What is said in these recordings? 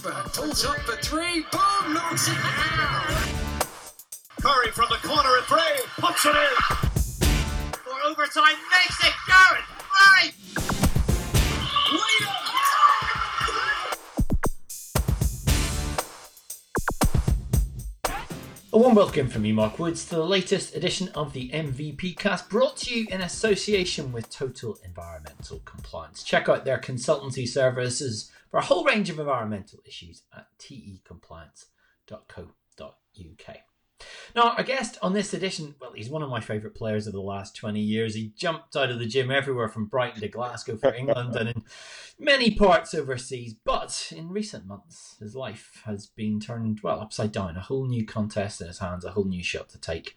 Forsberg pulls up for three. Boom! Knocks it down. Curry from the corner of three. Puts it in. For overtime, makes it Garrett. Right. A warm welcome from me, Mark Woods, to the latest edition of the MVP cast brought to you in association with Total Environmental Compliance. Check out their consultancy services for a whole range of environmental issues at tecompliance.co.uk. Now, our guest on this edition, well, he's one of my favourite players of the last 20 years. He jumped out of the gym everywhere from Brighton to Glasgow for England and in many parts overseas. But in recent months, his life has been turned, well, upside down. A whole new contest in his hands, a whole new shot to take.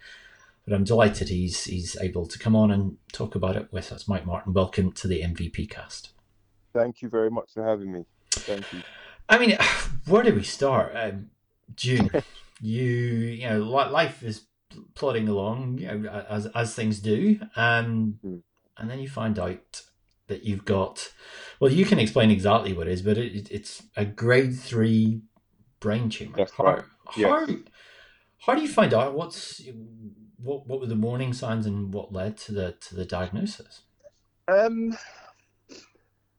But I'm delighted he's he's able to come on and talk about it with us. Mike Martin, welcome to the MVP cast. Thank you very much for having me. Thank you. I mean, where do we start? Um, June, you you know, life is plodding along, you know, as as things do, um, Mm. and then you find out that you've got. Well, you can explain exactly what it is, but it, it's a grade three brain tumor. That's how, right. how, how do you find out? What's what? What were the warning signs, and what led to the to the diagnosis? Um,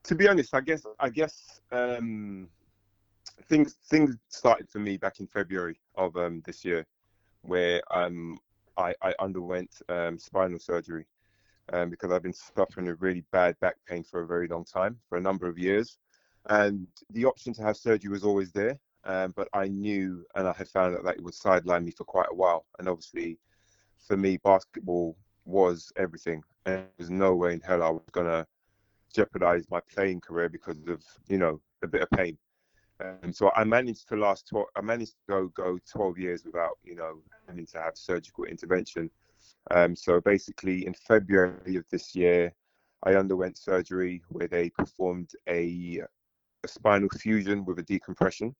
to be honest, I guess I guess um, things things started for me back in February of um, this year, where um, I, I underwent um, spinal surgery um, because I've been suffering a really bad back pain for a very long time, for a number of years, and the option to have surgery was always there. Um, but I knew, and I had found out that it would sideline me for quite a while. And obviously, for me, basketball was everything, and there was no way in hell I was gonna jeopardize my playing career because of you know a bit of pain. Um, so I managed to last. 12, I managed to go go 12 years without you know having to have surgical intervention. Um, so basically, in February of this year, I underwent surgery where they performed a, a spinal fusion with a decompression.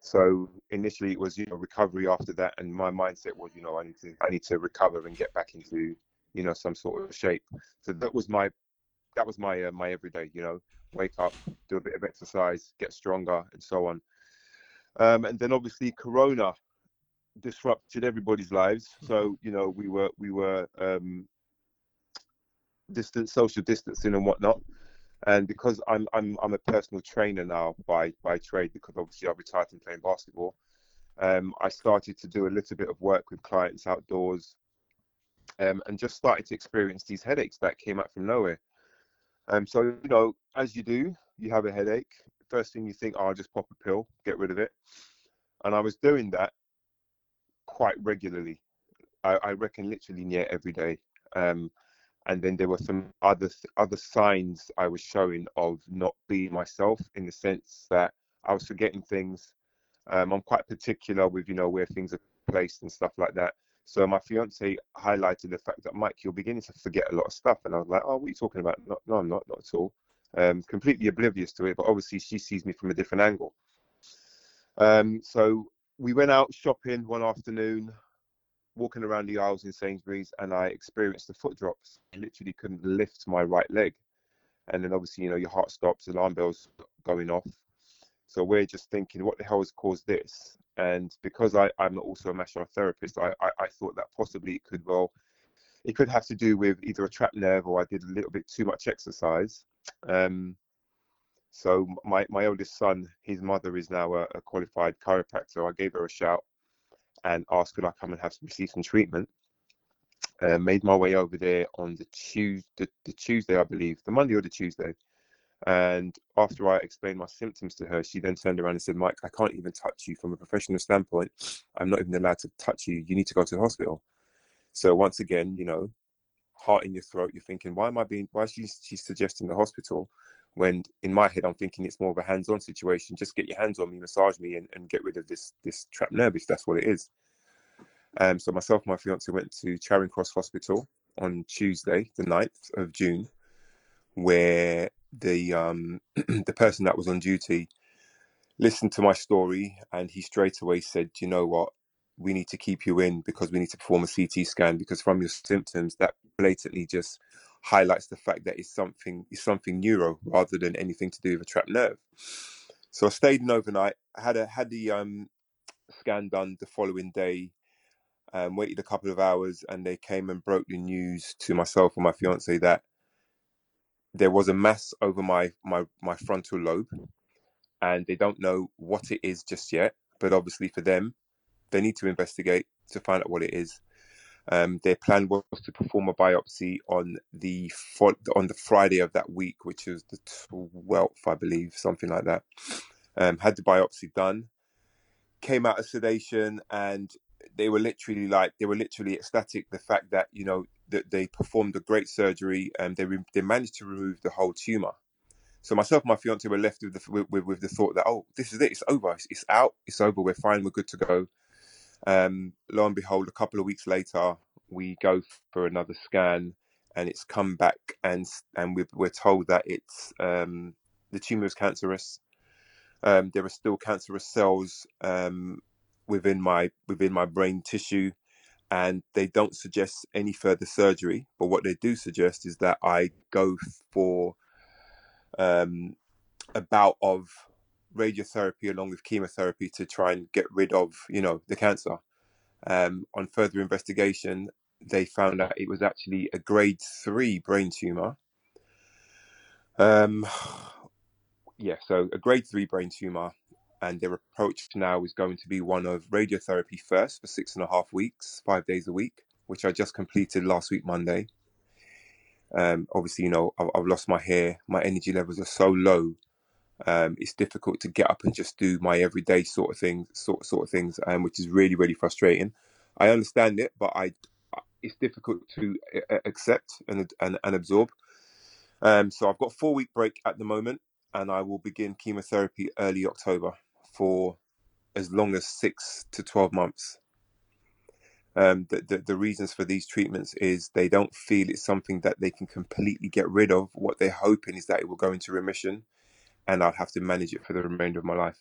So initially, it was you know recovery after that, and my mindset was you know I need to I need to recover and get back into you know some sort of shape. So that was my that was my uh, my everyday. You know, wake up, do a bit of exercise, get stronger, and so on. Um, and then obviously Corona disrupted everybody's lives. So you know we were we were um, distance social distancing and whatnot. And because I'm I'm I'm a personal trainer now by by trade, because obviously I retired from playing basketball, um, I started to do a little bit of work with clients outdoors, um, and just started to experience these headaches that came out from nowhere. Um, so you know, as you do, you have a headache. First thing you think, oh, I'll just pop a pill, get rid of it. And I was doing that quite regularly. I, I reckon literally near every day. Um, and then there were some other other signs I was showing of not being myself in the sense that I was forgetting things. Um, I'm quite particular with you know where things are placed and stuff like that. So my fiance highlighted the fact that Mike, you're beginning to forget a lot of stuff, and I was like, oh, what are you talking about? No, no I'm not, not at all. Um, completely oblivious to it, but obviously she sees me from a different angle. Um, so we went out shopping one afternoon, walking around the aisles in Sainsbury's, and I experienced the foot drops. I literally couldn't lift my right leg, and then obviously you know your heart stops, alarm bells going off. So we're just thinking, what the hell has caused this? And because I, I'm also a massage therapist, I, I, I thought that possibly it could well, it could have to do with either a trapped nerve or I did a little bit too much exercise. Um, so my my oldest son, his mother is now a, a qualified chiropractor. I gave her a shout and asked could I come and have receive some treatment. Uh, made my way over there on the Tuesday, the, the Tuesday I believe, the Monday or the Tuesday. And after I explained my symptoms to her, she then turned around and said, Mike, I can't even touch you from a professional standpoint. I'm not even allowed to touch you. You need to go to the hospital. So once again, you know, heart in your throat, you're thinking, why am I being, why is she, she's suggesting the hospital? When in my head, I'm thinking it's more of a hands on situation. Just get your hands on me, massage me, and, and get rid of this this trapped nerve if that's what it is. Um, so myself and my fiance went to Charing Cross Hospital on Tuesday, the 9th of June, where the um, the person that was on duty listened to my story and he straight away said, "Do you know what? We need to keep you in because we need to perform a CT scan because from your symptoms that blatantly just highlights the fact that it's something it's something neuro rather than anything to do with a trapped nerve." So I stayed in overnight. had a had the um, scan done the following day. Um, waited a couple of hours, and they came and broke the news to myself and my fiance that there was a mass over my my my frontal lobe, and they don't know what it is just yet. But obviously, for them, they need to investigate to find out what it is. Um, their plan was to perform a biopsy on the on the Friday of that week, which is the twelfth, I believe, something like that. Um, had the biopsy done, came out of sedation, and they were literally like they were literally ecstatic. The fact that you know that they performed a great surgery and they re- they managed to remove the whole tumor. So myself and my fiance were left with the with, with the thought that oh this is it, it's over, it's, it's out, it's over, we're fine, we're good to go. Um, lo and behold, a couple of weeks later, we go for another scan, and it's come back, and and we're, we're told that it's um, the tumor is cancerous. Um, there are still cancerous cells um, within my within my brain tissue, and they don't suggest any further surgery. But what they do suggest is that I go for um, a bout of radiotherapy along with chemotherapy to try and get rid of, you know, the cancer. Um, on further investigation, they found out it was actually a grade three brain tumor. Um, yeah, so a grade three brain tumor, and their approach now is going to be one of radiotherapy first for six and a half weeks, five days a week, which I just completed last week Monday. Um, obviously, you know, I've, I've lost my hair. My energy levels are so low. Um, it's difficult to get up and just do my everyday sort of things, sort sort of things, um, which is really really frustrating. I understand it, but I it's difficult to accept and and, and absorb. Um, so I've got four week break at the moment, and I will begin chemotherapy early October for as long as six to twelve months. Um, the, the, the reasons for these treatments is they don't feel it's something that they can completely get rid of. What they're hoping is that it will go into remission, and I'll have to manage it for the remainder of my life.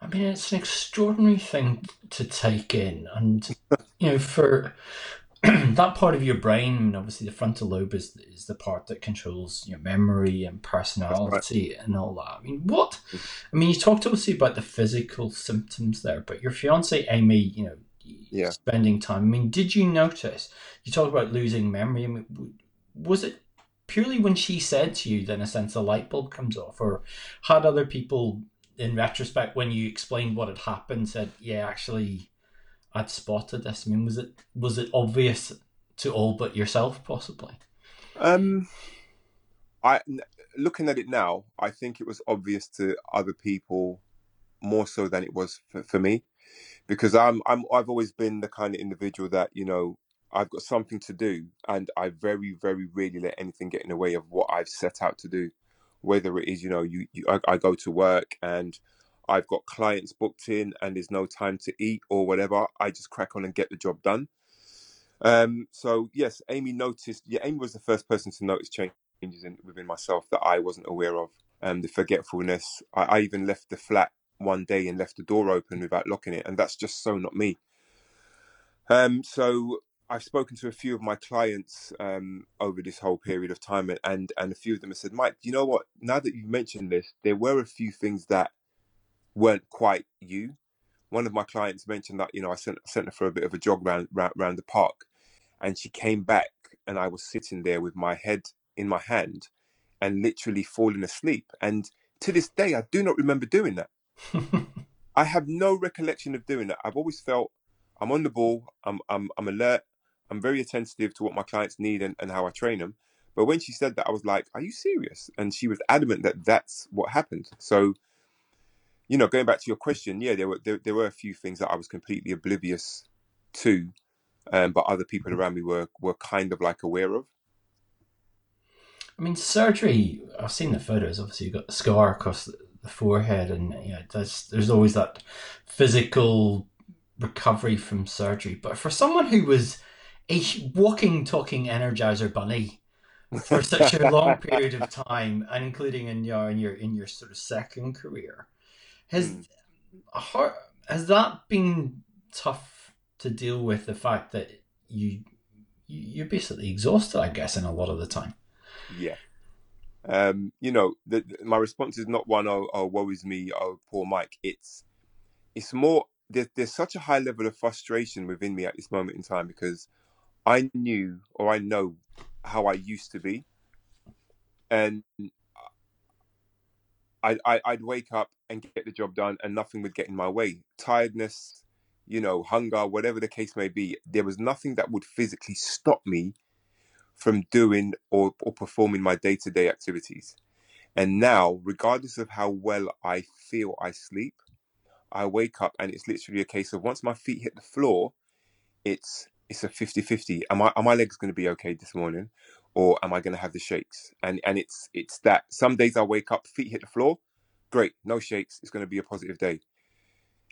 I mean, it's an extraordinary thing to take in, and you know, for that part of your brain, mean, obviously the frontal lobe is is the part that controls your memory and personality right. and all that. I mean, what? I mean, you talked obviously about the physical symptoms there, but your fiance Amy, you know, yeah. spending time. I mean, did you notice? You talked about losing memory. I mean, was it purely when she said to you, then a sense a light bulb comes off, or had other people, in retrospect, when you explained what had happened, said, "Yeah, actually, I'd spotted this." I mean, was it was it obvious to all but yourself, possibly? Um, I looking at it now, I think it was obvious to other people more so than it was for, for me because I'm I'm I've always been the kind of individual that you know I've got something to do and I very very rarely let anything get in the way of what I've set out to do whether it is you know you, you I, I go to work and I've got clients booked in and there's no time to eat or whatever I just crack on and get the job done um so yes Amy noticed yeah Amy was the first person to notice changes in, within myself that I wasn't aware of um the forgetfulness I, I even left the flat one day and left the door open without locking it, and that's just so not me. Um, so I've spoken to a few of my clients um, over this whole period of time, and and a few of them have said, Mike, you know what? Now that you mentioned this, there were a few things that weren't quite you. One of my clients mentioned that you know I sent sent her for a bit of a jog round round, round the park, and she came back, and I was sitting there with my head in my hand, and literally falling asleep. And to this day, I do not remember doing that. I have no recollection of doing that. I've always felt I'm on the ball, I'm I'm I'm alert, I'm very attentive to what my clients need and, and how I train them. But when she said that, I was like, "Are you serious?" And she was adamant that that's what happened. So, you know, going back to your question, yeah, there were there, there were a few things that I was completely oblivious to, um, but other people around me were were kind of like aware of. I mean, surgery. I've seen the photos. Obviously, you've got the scar across the, the forehead, and you know, there's there's always that physical recovery from surgery. But for someone who was a walking, talking Energizer bunny for such a long period of time, and including in your in your in your sort of second career, has mm. has that been tough to deal with? The fact that you you're basically exhausted, I guess, in a lot of the time. Yeah, Um, you know, the, the- my response is not one, oh, oh, woe is me, oh, poor Mike. It's it's more there's there's such a high level of frustration within me at this moment in time because I knew or I know how I used to be, and I, I I'd wake up and get the job done, and nothing would get in my way. Tiredness, you know, hunger, whatever the case may be, there was nothing that would physically stop me from doing or, or performing my day to day activities. And now, regardless of how well I feel I sleep, I wake up and it's literally a case of once my feet hit the floor, it's it's a 50-50. Am I are my legs going to be okay this morning or am I going to have the shakes? And and it's it's that some days I wake up, feet hit the floor, great, no shakes, it's going to be a positive day.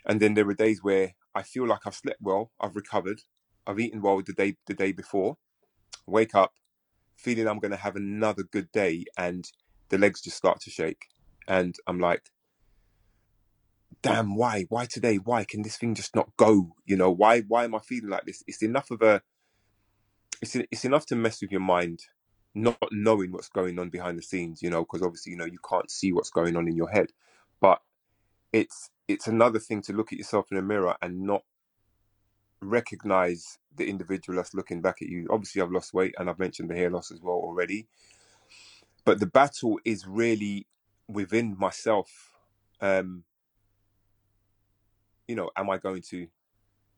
And then there are days where I feel like I've slept well, I've recovered, I've eaten well the day the day before, wake up feeling I'm going to have another good day and the legs just start to shake and I'm like damn why why today why can this thing just not go you know why why am i feeling like this it's enough of a it's it's enough to mess with your mind not knowing what's going on behind the scenes you know because obviously you know you can't see what's going on in your head. But it's it's another thing to look at yourself in a mirror and not recognize the individual that's looking back at you. Obviously i've lost weight and i've mentioned the hair loss as well already. But the battle is really within myself um you know am i going to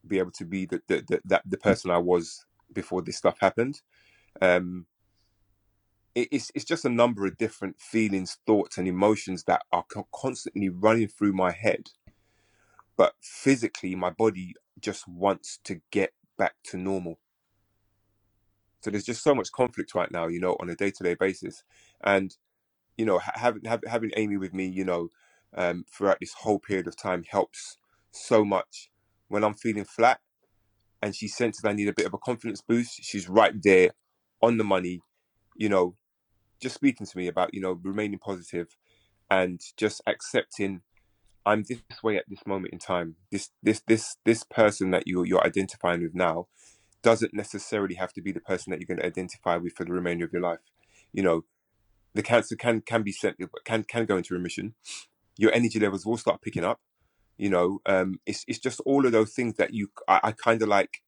be able to be the the, the that the person I was before this stuff happened. Um, it, it's it's just a number of different feelings, thoughts, and emotions that are co- constantly running through my head. But physically, my body just wants to get back to normal. So there's just so much conflict right now, you know, on a day to day basis, and you know, ha- having having having Amy with me, you know, um, throughout this whole period of time helps so much. When I'm feeling flat and she senses I need a bit of a confidence boost, she's right there on the money, you know, just speaking to me about, you know, remaining positive and just accepting I'm this way at this moment in time. This this this this person that you you're identifying with now doesn't necessarily have to be the person that you're going to identify with for the remainder of your life. You know, the cancer can can be sent can can go into remission. Your energy levels will start picking up. You know, um, it's it's just all of those things that you I, I kind of like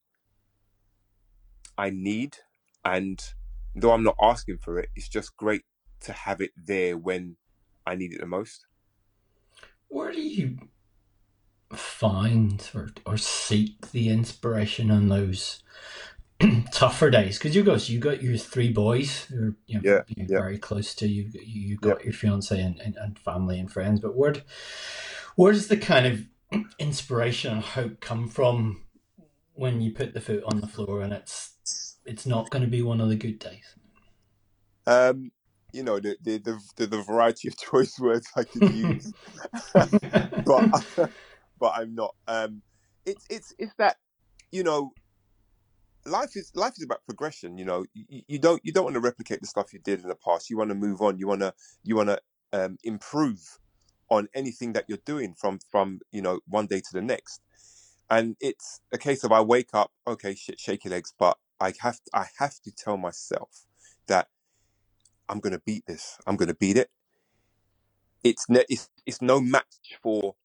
I need, and though I'm not asking for it, it's just great to have it there when I need it the most. Where do you find or, or seek the inspiration on those tougher days? Because you guys, you got your three boys who are you know, Yeah, you're yeah. very close to you. You got your fiance and, and, and family and friends. But where, where does the kind of inspiration and hope come from when you put the foot on the floor and it's it's not going to be one of the good days? Um, you know, the the the, the, the variety of choice words I could use, but but I'm not. Um, it's it's it's that you know, life is life is about progression. You know, you, you don't you don't want to replicate the stuff you did in the past. You want to move on. You want to you want to um, improve on anything that you're doing from from you know one day to the next. And it's a case of I wake up, okay, shit, shaky legs, but I have I have to tell myself that I'm gonna beat this. I'm gonna beat it. It's ne- it's it's no match for,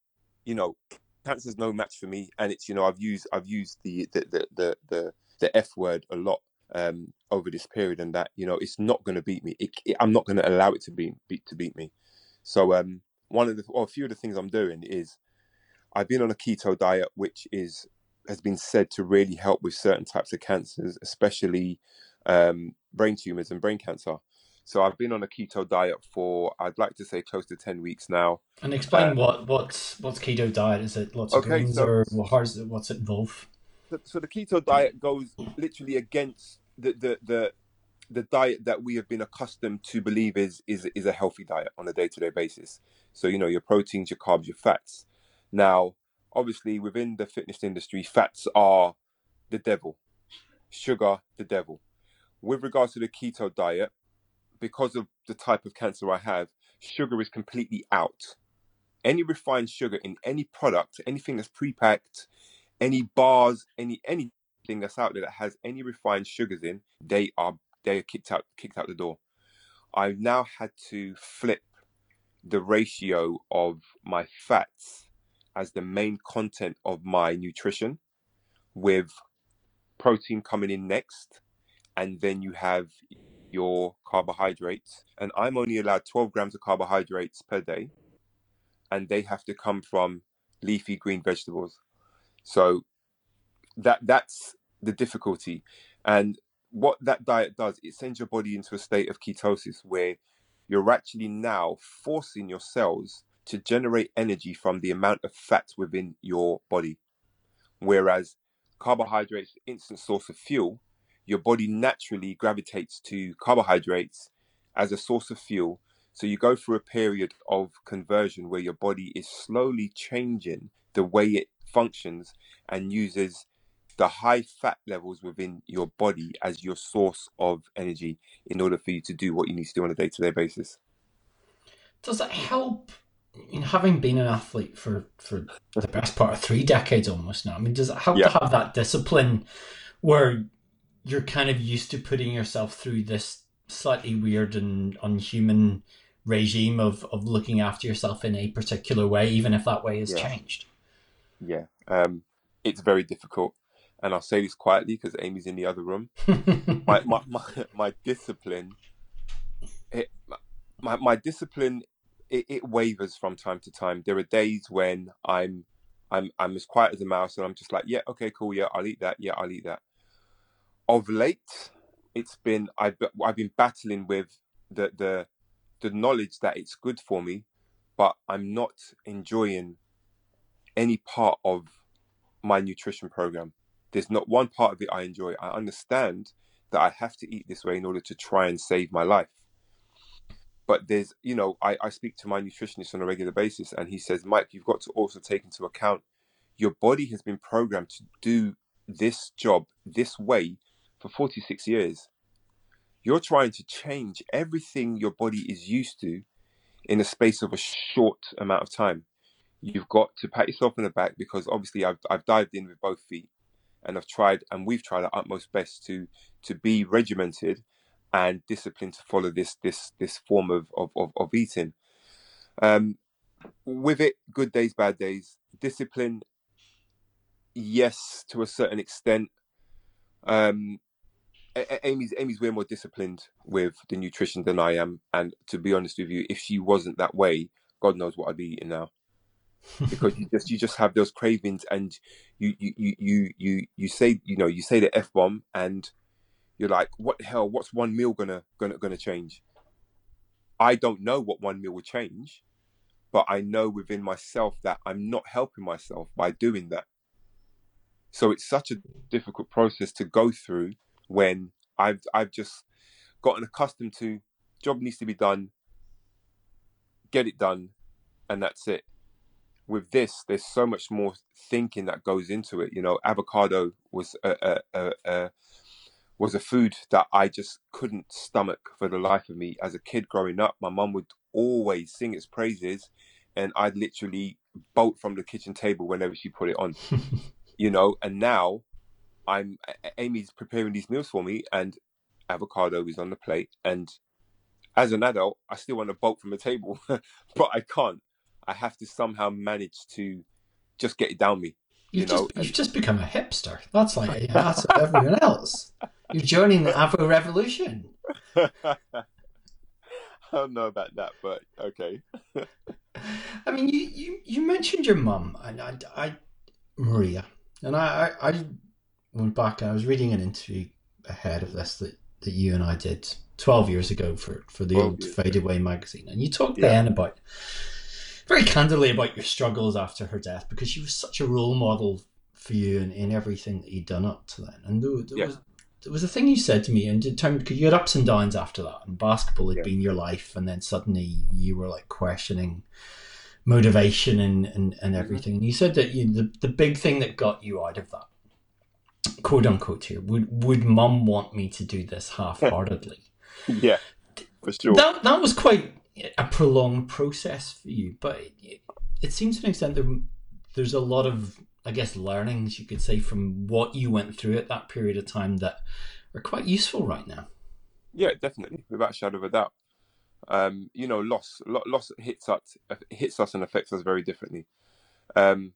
you know, cancer's no match for me. And it's you know I've used I've used the the the the the, the F word a lot um over this period, and that you know it's not gonna beat me. It, it- I'm not gonna allow it to be beat to beat me. So um one of the or a few of the things I'm doing is I've been on a keto diet, which is has been said to really help with certain types of cancers, especially um, brain tumors and brain cancer. So I've been on a keto diet for I'd like to say close to ten weeks now. and explain Uh, what what's what's keto diet? Is it lots of Okay, greens so- or what, how's it, what's it involve? So, so the keto diet goes literally against the, the the the diet that we have been accustomed to believe is is is a healthy diet on a day to day basis. So you know your proteins, your carbs, your fats. Now, obviously, within the fitness industry, fats are the devil, sugar the devil. With regards to the keto diet, because of the type of cancer I have, sugar is completely out. Any refined sugar in any product, anything that's pre-packed, any bars, any anything that's out there that has any refined sugars in, they are they are kicked out kicked out the door. I've now had to flip the ratio of my fats as the main content of my nutrition, with protein coming in next, and then you have your carbohydrates. And I'm only allowed 12 grams of carbohydrates per day, and they have to come from leafy green vegetables. So that that's the difficulty. And what that diet does, it sends your body into a state of ketosis where you're actually now forcing your cells to generate energy from the amount of fat within your body. Whereas carbohydrates, instant source of fuel, your body naturally gravitates to carbohydrates as a source of fuel. So you go through a period of conversion where your body is slowly changing the way it functions and uses the high fat levels within your body as your source of energy in order for you to do what you need to do on a day to day basis. Does it help in having been an athlete for, for the best part of three decades almost now? I mean, does it help Yeah. to have that discipline where you're kind of used to putting yourself through this slightly weird and unhuman regime of, of looking after yourself in a particular way, even if that way has Yeah. changed? Yeah, um, it's very difficult, and I'll say this quietly because Amy's in the other room. My my my, my discipline, it, my my discipline, it, it wavers from time to time. There are days when I'm I'm I'm as quiet as a mouse, and I'm just like, yeah, okay, cool, yeah, I'll eat that, yeah, I'll eat that. Of late, it's been I've I've been battling with the the the knowledge that it's good for me, but I'm not enjoying any part of my nutrition program. There's not one part of it I enjoy. I understand that I have to eat this way in order to try and save my life. But there's, you know, I, I speak to my nutritionist on a regular basis, and he says, Mike, you've got to also take into account your body has been programmed to do this job this way for 46 years. You're trying to change everything your body is used to in a space of a short amount of time you've got to pat yourself on the back because obviously I've I've dived in with both feet and I've tried and we've tried our utmost best to to be regimented and disciplined to follow this this this form of of, of, of eating. Um with it, good days, bad days. Discipline, yes, to a certain extent. Um Amy's Amy's way more disciplined with the nutrition than I am, and to be honest with you, if she wasn't that way, God knows what I'd be eating now because you just you just have those cravings and you you you you you, say you know you say the f bomb and you're like what the hell what's one meal gonna gonna gonna change? I don't know what one meal will change but i know within myself that i'm not helping myself by doing that. So it's such a difficult process to go through when i've i've just gotten accustomed to job needs to be done get it done and that's it with this, there's so much more thinking that goes into it. You know, avocado was a, a, a, a was a food that I just couldn't stomach for the life of me. As a kid growing up, my mum would always sing its praises, and I'd literally bolt from the kitchen table whenever she put it on. you know, and now I'm Amy's preparing these meals for me, and avocado is on the plate, and as an adult, I still want to bolt from the table, but I can't. I have to somehow manage to just get it down me. You You've, know, just, you've just become a hipster. That's like that's everyone else. You're joining the Avo revolution. I don't know about that, but okay. I mean, you, you, you mentioned your mum, and I, I Maria, and I, I, I went back. and I was reading an interview ahead of this that, that you and I did twelve years ago for for the old Fade Away magazine, and you talked Yeah. then about very candidly about your struggles after her death because she was such a role model for you in, in everything that you'd done up to then. And there, there Yeah. was there was a thing you said to me, and in terms because you had ups and downs after that, and basketball had Yeah. been your life, and then suddenly you were like questioning motivation and and, and Mm-hmm. everything. And you said that you, the the big thing that got you out of that, quote unquote, here would would mum want me to do this half heartedly? Yeah, for sure. that that was quite a prolonged process for you, but it, it seems to an extent there, there's a lot of I guess learnings you could say from what you went through at that period of time that are quite useful right now. Yeah, definitely, without a shadow of a doubt. Um, you know, loss lo- loss hits us hits us and affects us very differently. Um,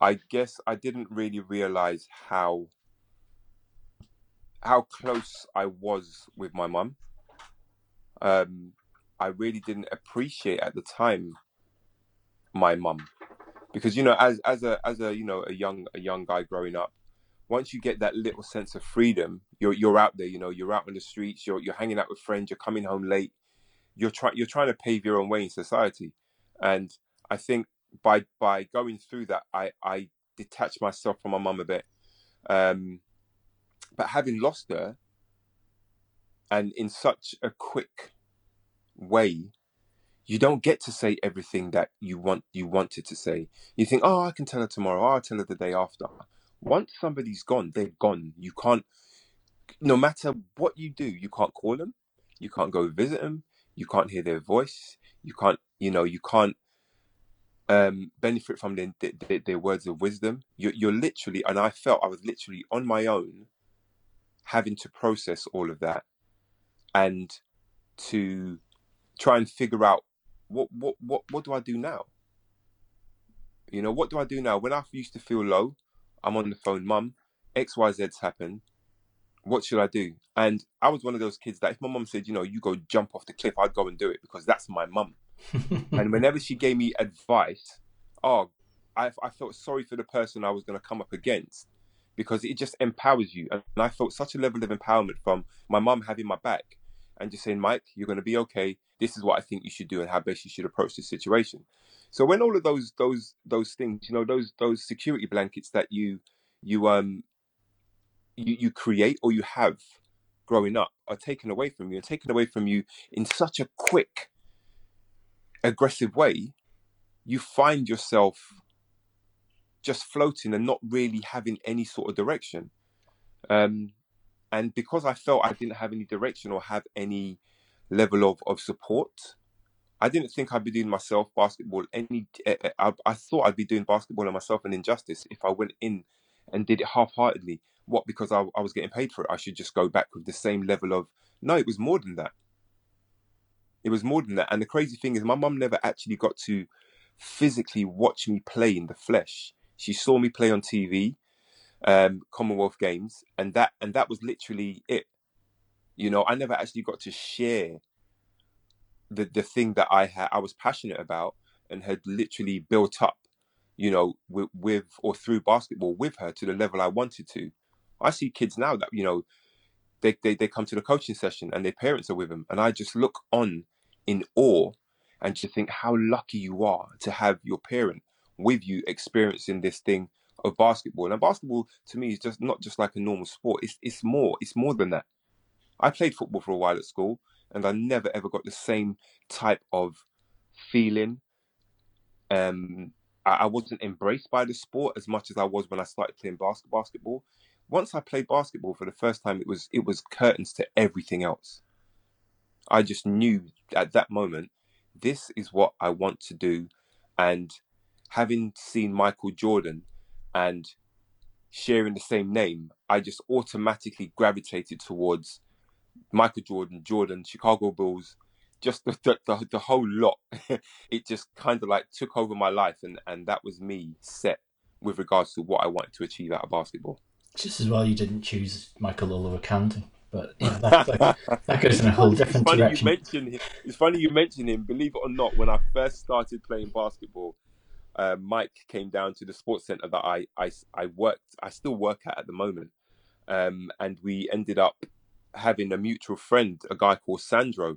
I guess I didn't really realize how how close I was with my mum. I really didn't appreciate at the time my mum. Because you know as as a as a you know a young a young guy growing up once you get that little sense of freedom you're you're out there you know you're out on the streets you're you're hanging out with friends you're coming home late you're trying you're trying to pave your own way in society. And i think by by going through that i i detached myself from my mum a bit. Um but having lost her and in such a quick way you don't get to say everything that you want you wanted to say. You think, oh, I can tell her tomorrow. Oh, I'll tell her the day after. Once somebody's gone, they're gone. You can't. No matter what you do, you can't call them. You can't go visit them. You can't hear their voice. You can't. You know. You can't um, benefit from their, their, their words of wisdom. You're, you're literally, and I felt I was literally on my own, having to process all of that, and to try and figure out what what what what do I do now? You know, what do I do now? When I used to feel low, I'm on the phone, mum, X, Y, Z's happened. What should I do? And I was one of those kids that if my mum said, you know, you go jump off the cliff, I'd go and do it because that's my mum. and whenever she gave me advice, oh, I, I felt sorry for the person I was going to come up against because it just empowers you. And I felt such a level of empowerment from my mum having my back and just saying, Mike, you're going to be okay. This is what I think you should do and how best you should approach this situation. So when all of those those those things, you know, those those security blankets that you you um you, you create or you have growing up are taken away from you and taken away from you in such a quick, aggressive way, you find yourself just floating and not really having any sort of direction. Um, and because I felt I didn't have any direction or have any level of, of support, I didn't think I'd be doing myself basketball any. eh, eh, I, I thought I'd be doing basketball and myself an injustice if I went in and did it half-heartedly. What? Because I, I was getting paid for it, I should just go back with the same level of. No, it was more than that. It was more than that. And the crazy thing is, my mum never actually got to physically watch me play in the flesh. She saw me play on TV, um, Commonwealth Games, and that and that was literally it. You know, I never actually got to share the the thing that I had I was passionate about and had literally built up, you know, with, with or through basketball with her to the level I wanted to. I see kids now that you know they, they they come to the coaching session and their parents are with them, and I just look on in awe and just think how lucky you are to have your parent with you experiencing this thing of basketball. And basketball to me is just not just like a normal sport. It's it's more. It's more than that. I played football for a while at school, and I never ever got the same type of feeling. Um, I, I wasn't embraced by the sport as much as I was when I started playing basket basketball. Once I played basketball for the first time, it was it was curtains to everything else. I just knew at that moment, this is what I want to do, and having seen Michael Jordan and sharing the same name, I just automatically gravitated towards Michael Jordan, Jordan, Chicago Bulls, just the the, the, the whole lot. it just kind of like took over my life, and and that was me set with regards to what I wanted to achieve out of basketball. Just as well you didn't choose Michael Olowokandi, but yeah, that, that, that goes in a whole different it's funny direction. you mention him. It's funny you mention him. Believe it or not, when I first started playing basketball, uh, Mike came down to the sports center that I, I I worked. I still work at at the moment, um, and we ended up having a mutual friend, a guy called Sandro,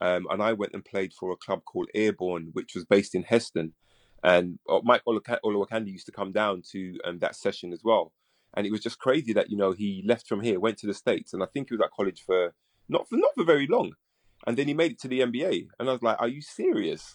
um, and I went and played for a club called Airborne, which was based in Heston. And uh, Mike Olowokandi used to come down to um, that session as well. And it was just crazy that you know he left from here, went to the states, and I think he was at college for not for not for very long, and then he made it to the NBA. And I was like, "Are you serious?"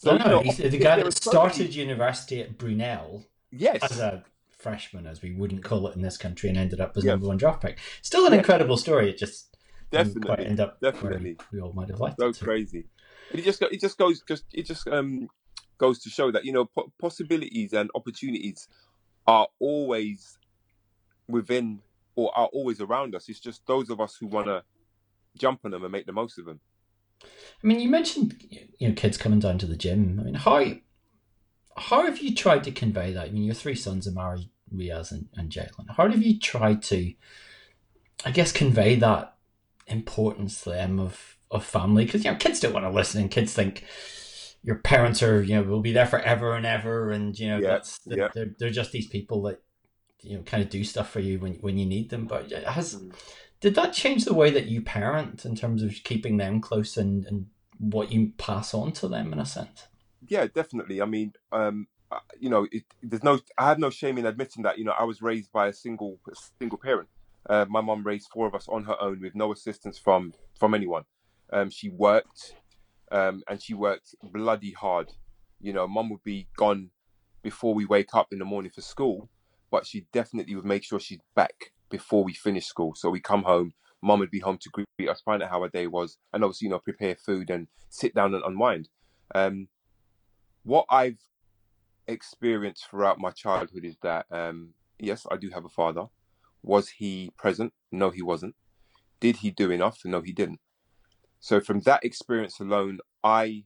So, you no, know, he's the guy that so started university at Brunel Yes, as a freshman, as we wouldn't call it in this country, and ended up as Yeah. number one draft pick. Still an Yeah. incredible story. It just didn't quite end up definitely. we all might have liked so it. crazy. It just it just goes just it just um goes to show that you know po- possibilities and opportunities are always within or are always around us. It's just those of us who want to jump on them and make the most of them. I mean, you mentioned you know kids coming down to the gym. I mean, how how have you tried to convey that? I mean, your three sons are married, Riaz and, and Jalen. How have you tried to, I guess, convey that importance to them of of family? Because you know, kids don't want to listen, and kids think your parents are you know will be there forever and ever, and you know Yeah, that's yeah. they're they're just these people that you know kind of do stuff for you when when you need them. But has Mm. Did that change the way that you parent in terms of keeping them close and and what you pass on to them in a sense? Yeah, definitely. I mean, um, you know, it, there's no, I have no shame in admitting that. You know, I was raised by a single a single parent. Uh, my mum raised four of us on her own with no assistance from from anyone. Um, she worked, um, and she worked bloody hard. You know, mum would be gone before we wake up in the morning for school, but she definitely would make sure she's back before we finish school. So we come home, mum would be home to greet us, find out how our day was, and obviously, you know, prepare food and sit down and unwind. Um, what I've experienced throughout my childhood is that um, yes, I do have a father. Was he present? No, he wasn't. Did he do enough? No, he didn't. So from that experience alone, I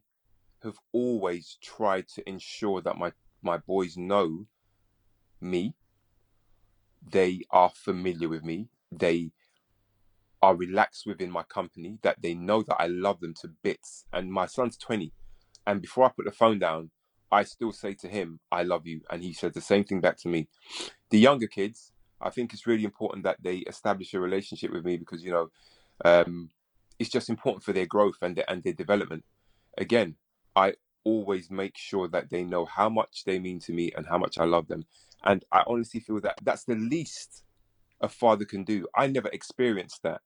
have always tried to ensure that my my boys know me. They are familiar with me. They are relaxed within my company. That they know that I love them to bits. And my son's twenty, and before I put the phone down, I still say to him, I love you. And he says the same thing back to me. The younger kids, I think it's really important that they establish a relationship with me because, you know, um, it's just important for their growth and their, and their development. Again, I always make sure that they know how much they mean to me and how much I love them. And I honestly feel that that's the least a father can do. I never experienced that.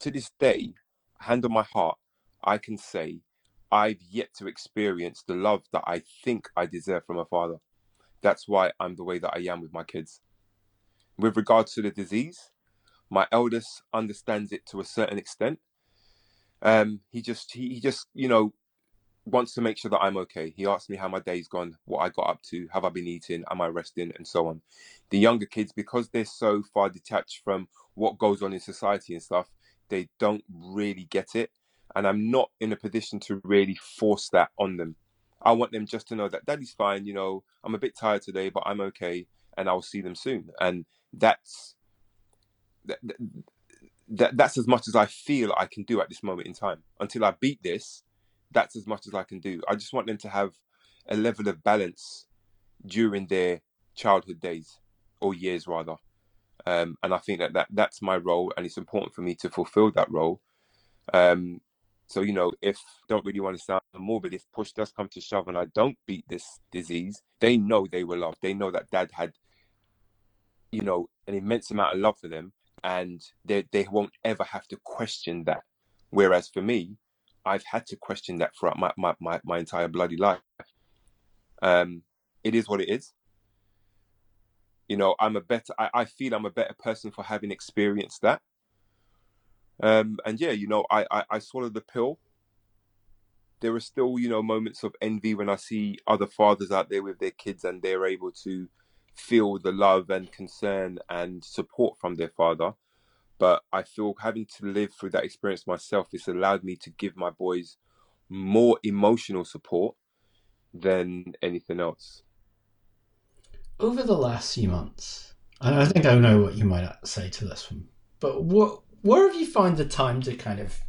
To this day, hand on my heart, I can say I've yet to experience the love that I think I deserve from a father. That's why I'm the way that I am with my kids. With regards to the disease, my eldest understands it to a certain extent. Um, he just he, he just you know wants to make sure that I'm okay. He asks me how my day's gone, what I got up to, have I been eating, am I resting, and so on. The younger kids, because they're so far detached from what goes on in society and stuff, they don't really get it. And I'm not in a position to really force that on them. I want them just to know that daddy's fine, you know, I'm a bit tired today, but I'm okay, and I'll see them soon. And that's that, that that's as much as I feel I can do at this moment in time. Until I beat this, that's as much as I can do. I just want them to have a level of balance during their childhood days or years rather. Um, and I think that, that that's my role, and it's important for me to fulfill that role. Um, so you know, if don't really want to sound morbid, if push does come to shove and I don't beat this disease, they know they were loved. They know that dad had, you know, an immense amount of love for them, and they they won't ever have to question that. Whereas for me, I've had to question that throughout my my, my, my entire bloody life. Um, it is what it is. You know, I'm a better. I, I feel I'm a better person for having experienced that. Um, and yeah, you know, I, I I swallowed the pill. There are still, you know, moments of envy when I see other fathers out there with their kids and they're able to feel the love and concern and support from their father. But I feel having to live through that experience myself, it's allowed me to give my boys more emotional support than anything else. Over the last few months, and I think I know what you might say to this one, but what where have you found the time to kind of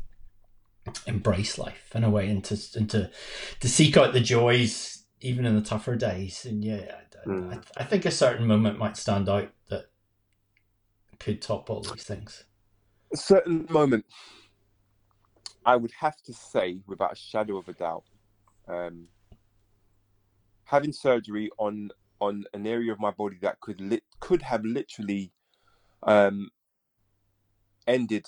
embrace life in a way and to and to, to seek out the joys even in the tougher days? And yeah, I, Mm. I, I think a certain moment might stand out could top all these things. A certain moment, I would have to say, without a shadow of a doubt, um, having surgery on on an area of my body that could lit could have literally um, ended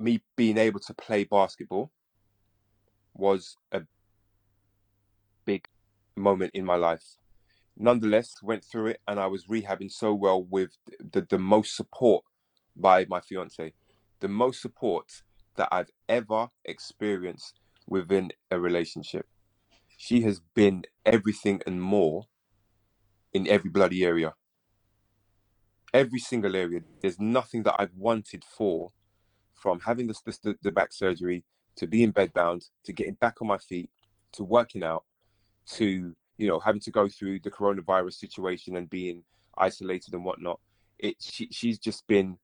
me being able to play basketball was a big moment in my life. Nonetheless, went through it and I was rehabbing so well with the, the most support by my fiance, the most support that I've ever experienced within a relationship. She has been everything and more in every bloody area. Every single area. There's nothing that I've wanted for from having this the, the back surgery to being bedbound, to getting back on my feet, to working out, to you know having to go through the coronavirus situation and being isolated and whatnot. It she, she's just been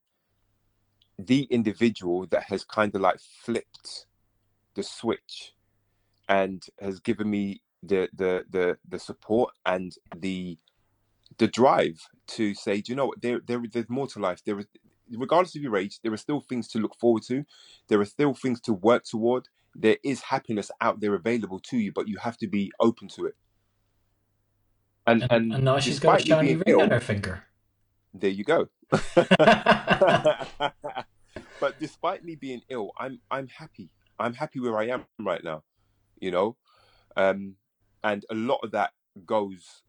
the individual that has kind of like flipped the switch and has given me the the the the support and the the drive to say, do you know what? There, there, there's more to life. There is, regardless of your age, there are still things to look forward to. There are still things to work toward. There is happiness out there available to you, but you have to be open to it. And And, and, and now she's got a shiny ring on ill- her finger. there you go. but despite me being ill, I'm I'm happy. I'm happy where I am right now. You know, um, and a lot of that goes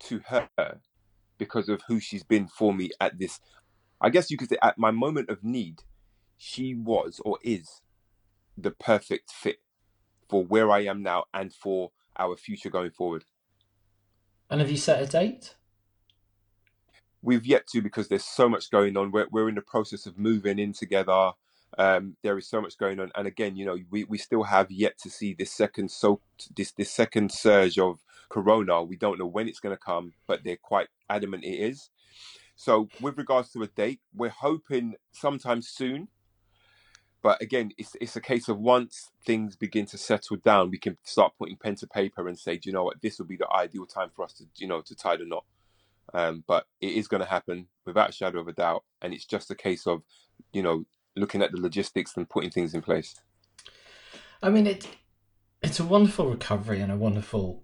to her because of who she's been for me at this. I guess you could say at my moment of need, she was or is the perfect fit for where I am now and for our future going forward. And have you set a date? we've yet to because there's so much going on. We're we're in the process of moving in together. Um, there is so much going on, and again, you know, we, we still have yet to see this second so this this second surge of corona. We don't know when it's going to come, but they're quite adamant it is. So, with regards to a date, we're hoping sometime soon. But again, it's it's a case of once things begin to settle down, we can start putting pen to paper and say, do you know what, this will be the ideal time for us to, you know, to tie the knot. Um, but it is going to happen without a shadow of a doubt, and it's just a case of, you know, looking at the logistics and putting things in place. I mean, it it's a wonderful recovery and a wonderful,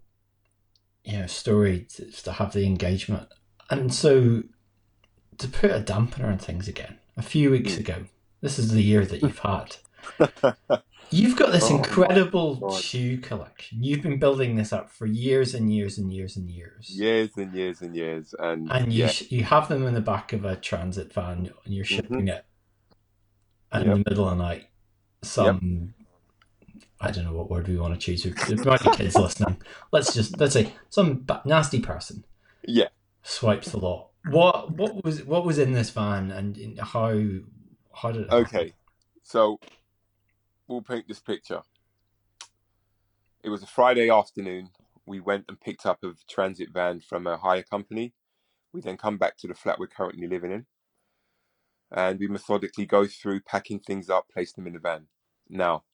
you know, story to, to have the engagement. And so, to put a dampener on things again, a few weeks Mm. ago, this is the year that you've had. You've got this Oh incredible shoe collection. You've been building this up for years and years and years and years. years and years and years, and, And you yeah, sh- you have them in the back of a transit van and you're shipping it. And in Mm-hmm. Yep. the middle of the night, some I don't know what word we want to choose. There might be kids listening. Let's just let's say some ba- nasty person yeah. swipes the lot. What what was what was in this van and how how did it happen? Okay, so we'll paint this picture. It was a Friday afternoon. We went and picked up a transit van from a hire company. We then come back to the flat we're currently living in, and we methodically go through packing things up, place them in the van. Now,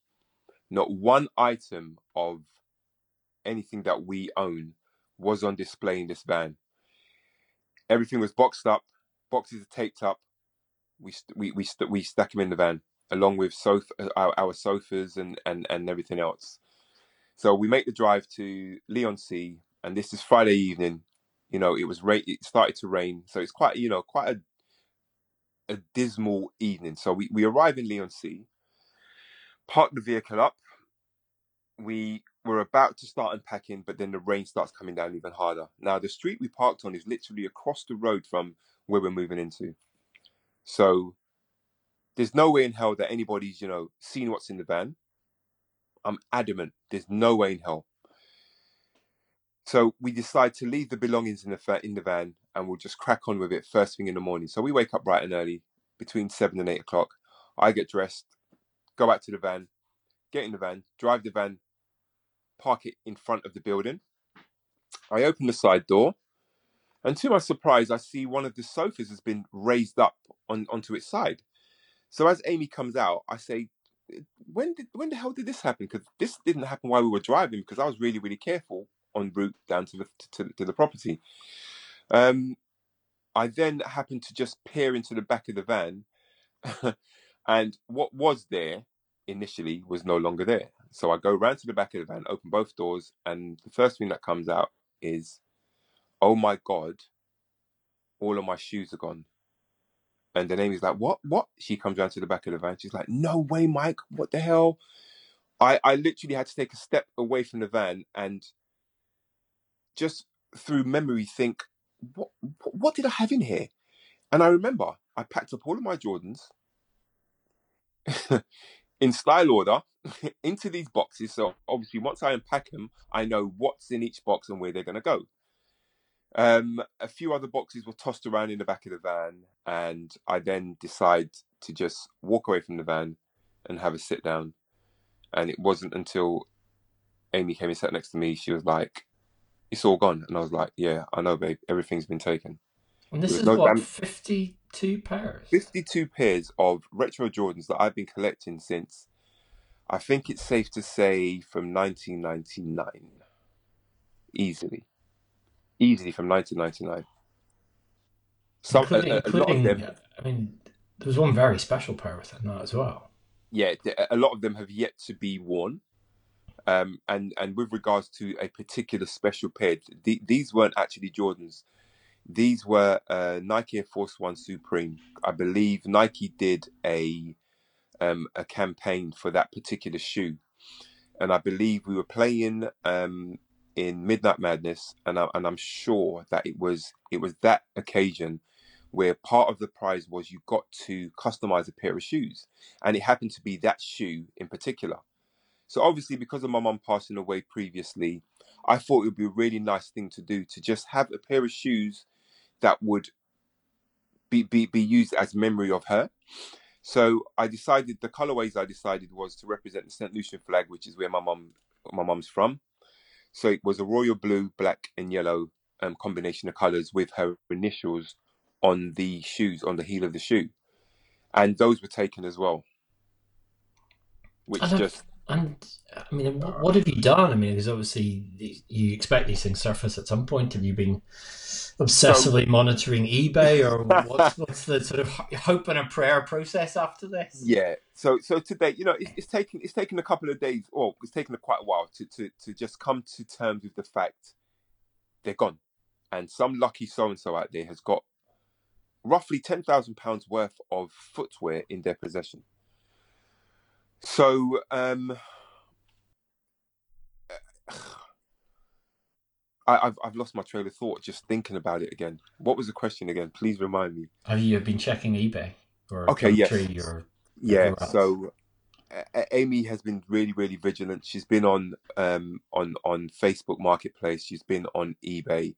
not one item of anything that we own was on display in this van. Everything was boxed up, boxes are taped up. We st- we we st- we stack them in the van along with sofa uh, our, our sofas and, and and everything else. So we make the drive to Leigh-on-Sea, and this is Friday evening. You know, it was rain. It started to rain, so it's quite you know quite a a dismal evening. So we we arrive in Leigh-on-Sea, park the vehicle up. We were about to start unpacking, but then the rain starts coming down even harder. Now the street we parked on is literally across the road from where we're moving into. So there's no way in hell that anybody's, you know, seen what's in the van. I'm adamant. There's no way in hell. So we decide to leave the belongings in the fa- in the van, and we'll just crack on with it first thing in the morning. So we wake up bright and early, between seven and eight o'clock. I get dressed, go back to the van, get in the van, drive the van, park it in front of the building. I open the side door, and to my surprise, I see one of the sofas has been raised up on onto its side. So as Amy comes out, I say, "When did when the hell did this happen? Because this didn't happen while we were driving. Because I was really really careful en route down to the to, to the property." Um, I then happened to just peer into the back of the van, and what was there initially was no longer there. So I go round to the back of the van, open both doors, and the first thing that comes out is, "Oh my god, all of my shoes are gone." And then Amy's like, "What? What?" She comes round to the back of the van. She's like, "No way, Mike! What the hell?" I I literally had to take a step away from the van and just through memory think, "What? What did I have in here?" And I remember I packed up all of my Jordans in style order into these boxes. So obviously, once I unpack them, I know what's in each box and where they're going to go. Um, a few other boxes were tossed around in the back of the van, and I then decide to just walk away from the van, and have a sit down. And it wasn't until Amy came and sat next to me, she was like, "It's all gone," and I was like, "Yeah, I know, babe. Everything's been taken." And this is no what fifty-two pairs. 52 pairs of retro Jordans that I've been collecting since, I think it's safe to say, from 1999. Easily. Easily from 1999. Some, including, a- a lot of including them, I mean, there was one very special pair within that as well. yeah, a lot of them have yet to be worn. Um, and, and with regards to a particular special pair, th- these weren't actually Jordans. These were uh, Nike Air Force One Supreme. I believe Nike did a um, a campaign for that particular shoe, and I believe we were playing um, in Midnight Madness, and I, and I'm sure that it was it was that occasion where part of the prize was you got to customize a pair of shoes, and it happened to be that shoe in particular. So obviously, because of my mum passing away previously, I thought it would be a really nice thing to do to just have a pair of shoes that would be, be, be used as memory of her. So I decided the colorways I decided was to represent the St. Lucian flag, which is where my mum my mum's from. So it was a royal blue, black, and yellow um, combination of colors with her initials on the shoes, on the heel of the shoe, and those were taken as well. Which just and I mean, wh- what have you done? I mean, because obviously you expect these things surface at some point. Have you been obsessively monitoring eBay, or what's what's the sort of hope and a prayer process after this? Yeah. So so today, you know, it's, it's taken it's taken a couple of days, or it's taken quite a while to to to just come to terms with the fact they're gone, and some lucky so and so out there has got roughly ten thousand pounds worth of footwear in their possession. So um, I, I've I've lost my trail of thought just thinking about it again. What was the question again? Please remind me. Have you been checking eBay or Okay, yes. Or Yeah, so Amy has been really, really vigilant. She's been on um on on Facebook Marketplace. She's been on eBay,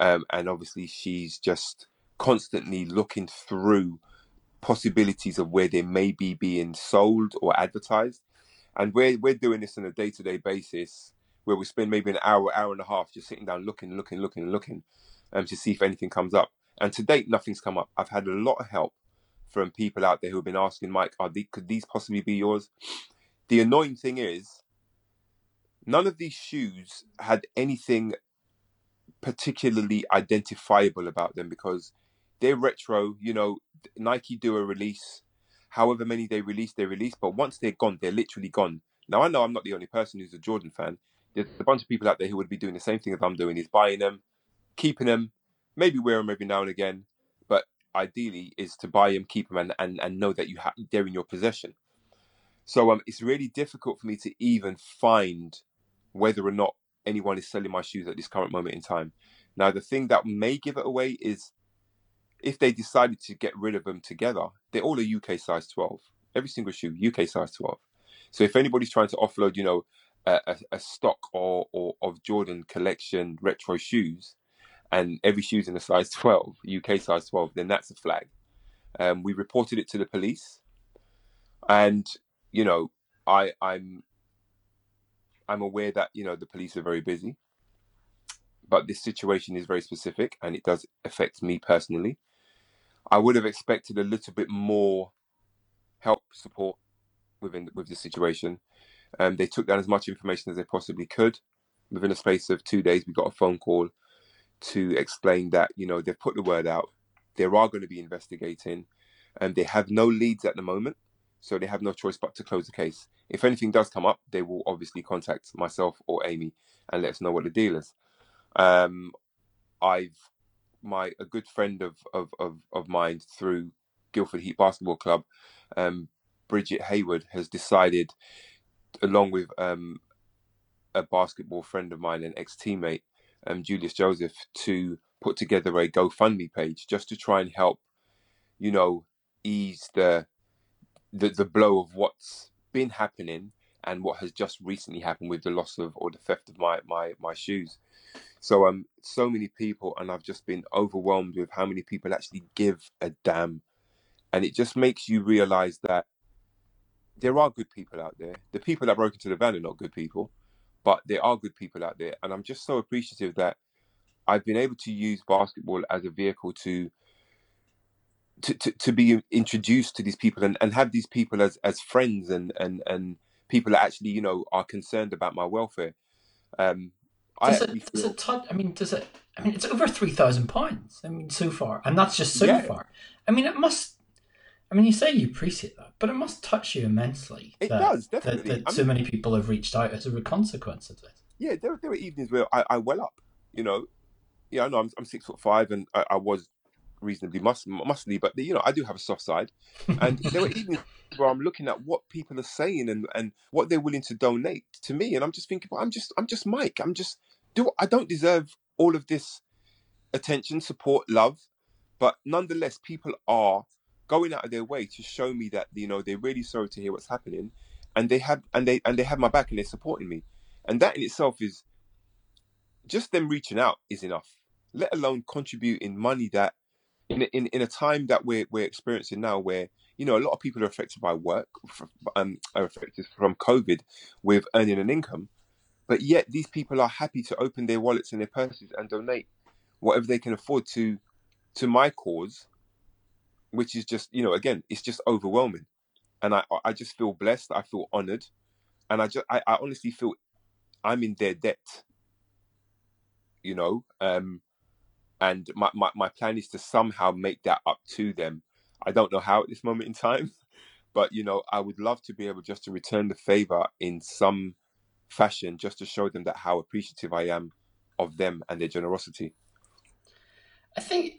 um, and obviously she's just constantly looking through possibilities of where they may be being sold or advertised. And we're we're doing this on a day to day basis, where we spend maybe an hour, hour and a half just sitting down, looking, looking, looking, looking, um, to see if anything comes up. And to date, nothing's come up. I've had a lot of help from people out there who have been asking Mike, "Are these, could these possibly be yours?" The annoying thing is, none of these shoes had anything particularly identifiable about them because they're retro. You know, Nike do a release, however many they release, they release, but once they're gone, they're literally gone. Now I know I'm not the only person who's a Jordan fan. There's a bunch of people out there who would be doing the same thing as I'm doing: is buying them, keeping them, maybe wear them every now and again, but ideally is to buy them, keep them, and and, and know that you have they're in your possession. So um, it's really difficult for me to even find whether or not anyone is selling my shoes at this current moment in time. Now, the thing that may give it away is if they decided to get rid of them together, they're all a UK size 12. Every single shoe, UK size 12. So if anybody's trying to offload, you know, a, a, a stock or, or of Jordan collection retro shoes, and every shoe's in a size 12, UK size 12, then that's a flag. Um, we reported it to the police, and you know, I I'm I'm aware that you know the police are very busy, but this situation is very specific and it does affect me personally. I would have expected a little bit more help support within with the situation. Um, they took down as much information as they possibly could. Within a space of two days, we got a phone call to explain that you know they've put the word out. They are going to be investigating, and they have no leads at the moment, so they have no choice but to close the case. If anything does come up, they will obviously contact myself or Amy and let us know what the deal is. Um, I've my a good friend of of of, of mine through Guildford Heat Basketball Club, um, Bridget Hayward has decided, along with um, a basketball friend of mine, an ex teammate, um, Julius Joseph, to put together a GoFundMe page just to try and help, you know, ease the the, the blow of what's been happening and what has just recently happened with the loss of or the theft of my my my shoes. So um, so many people, and I've just been overwhelmed with how many people actually give a damn, and it just makes you realize that there are good people out there. The people that broke into the van are not good people, but there are good people out there, and I'm just so appreciative that I've been able to use basketball as a vehicle to to, to, to be introduced to these people and, and have these people as, as friends and, and, and people that actually you know are concerned about my welfare. Um, does I it, does it touch? I mean, does it? I mean, it's over three thousand pounds. I mean, so far, and that's just so Yeah. far. I mean, it must. I mean, you say you appreciate that, but it must touch you immensely. It that, does, that- definitely. That, I so many people have reached out as a consequence of this. yeah, there, there were evenings where I, I well up, you know. Yeah, I know I'm, I'm six foot five and I, I was reasonably mus- muscly, but you know I do have a soft side. And there were evenings where I'm looking at what people are saying and, and what they're willing to donate to me, and I'm just thinking, well, I'm just I'm just Mike. I'm just do I don't deserve all of this attention, support, love, but nonetheless, people are going out of their way to show me that you know they're really sorry to hear what's happening, and they have and they and they have my back and they're supporting me, and that in itself is just them reaching out is enough. Let alone contributing money that in a, in in a time that we're we're experiencing now, where you know a lot of people are affected by work, um, are affected from COVID with earning an income, but yet these people are happy to open their wallets and their purses and donate whatever they can afford to to my cause, which is just you know again it's just overwhelming, and I I just feel blessed. I feel honored, and I just I, I honestly feel I'm in their debt. You know, um, and my, my my plan is to somehow make that up to them. I don't know how at this moment in time, but you know I would love to be able just to return the favor in some fashion, just to show them that how appreciative I am of them and their generosity. I think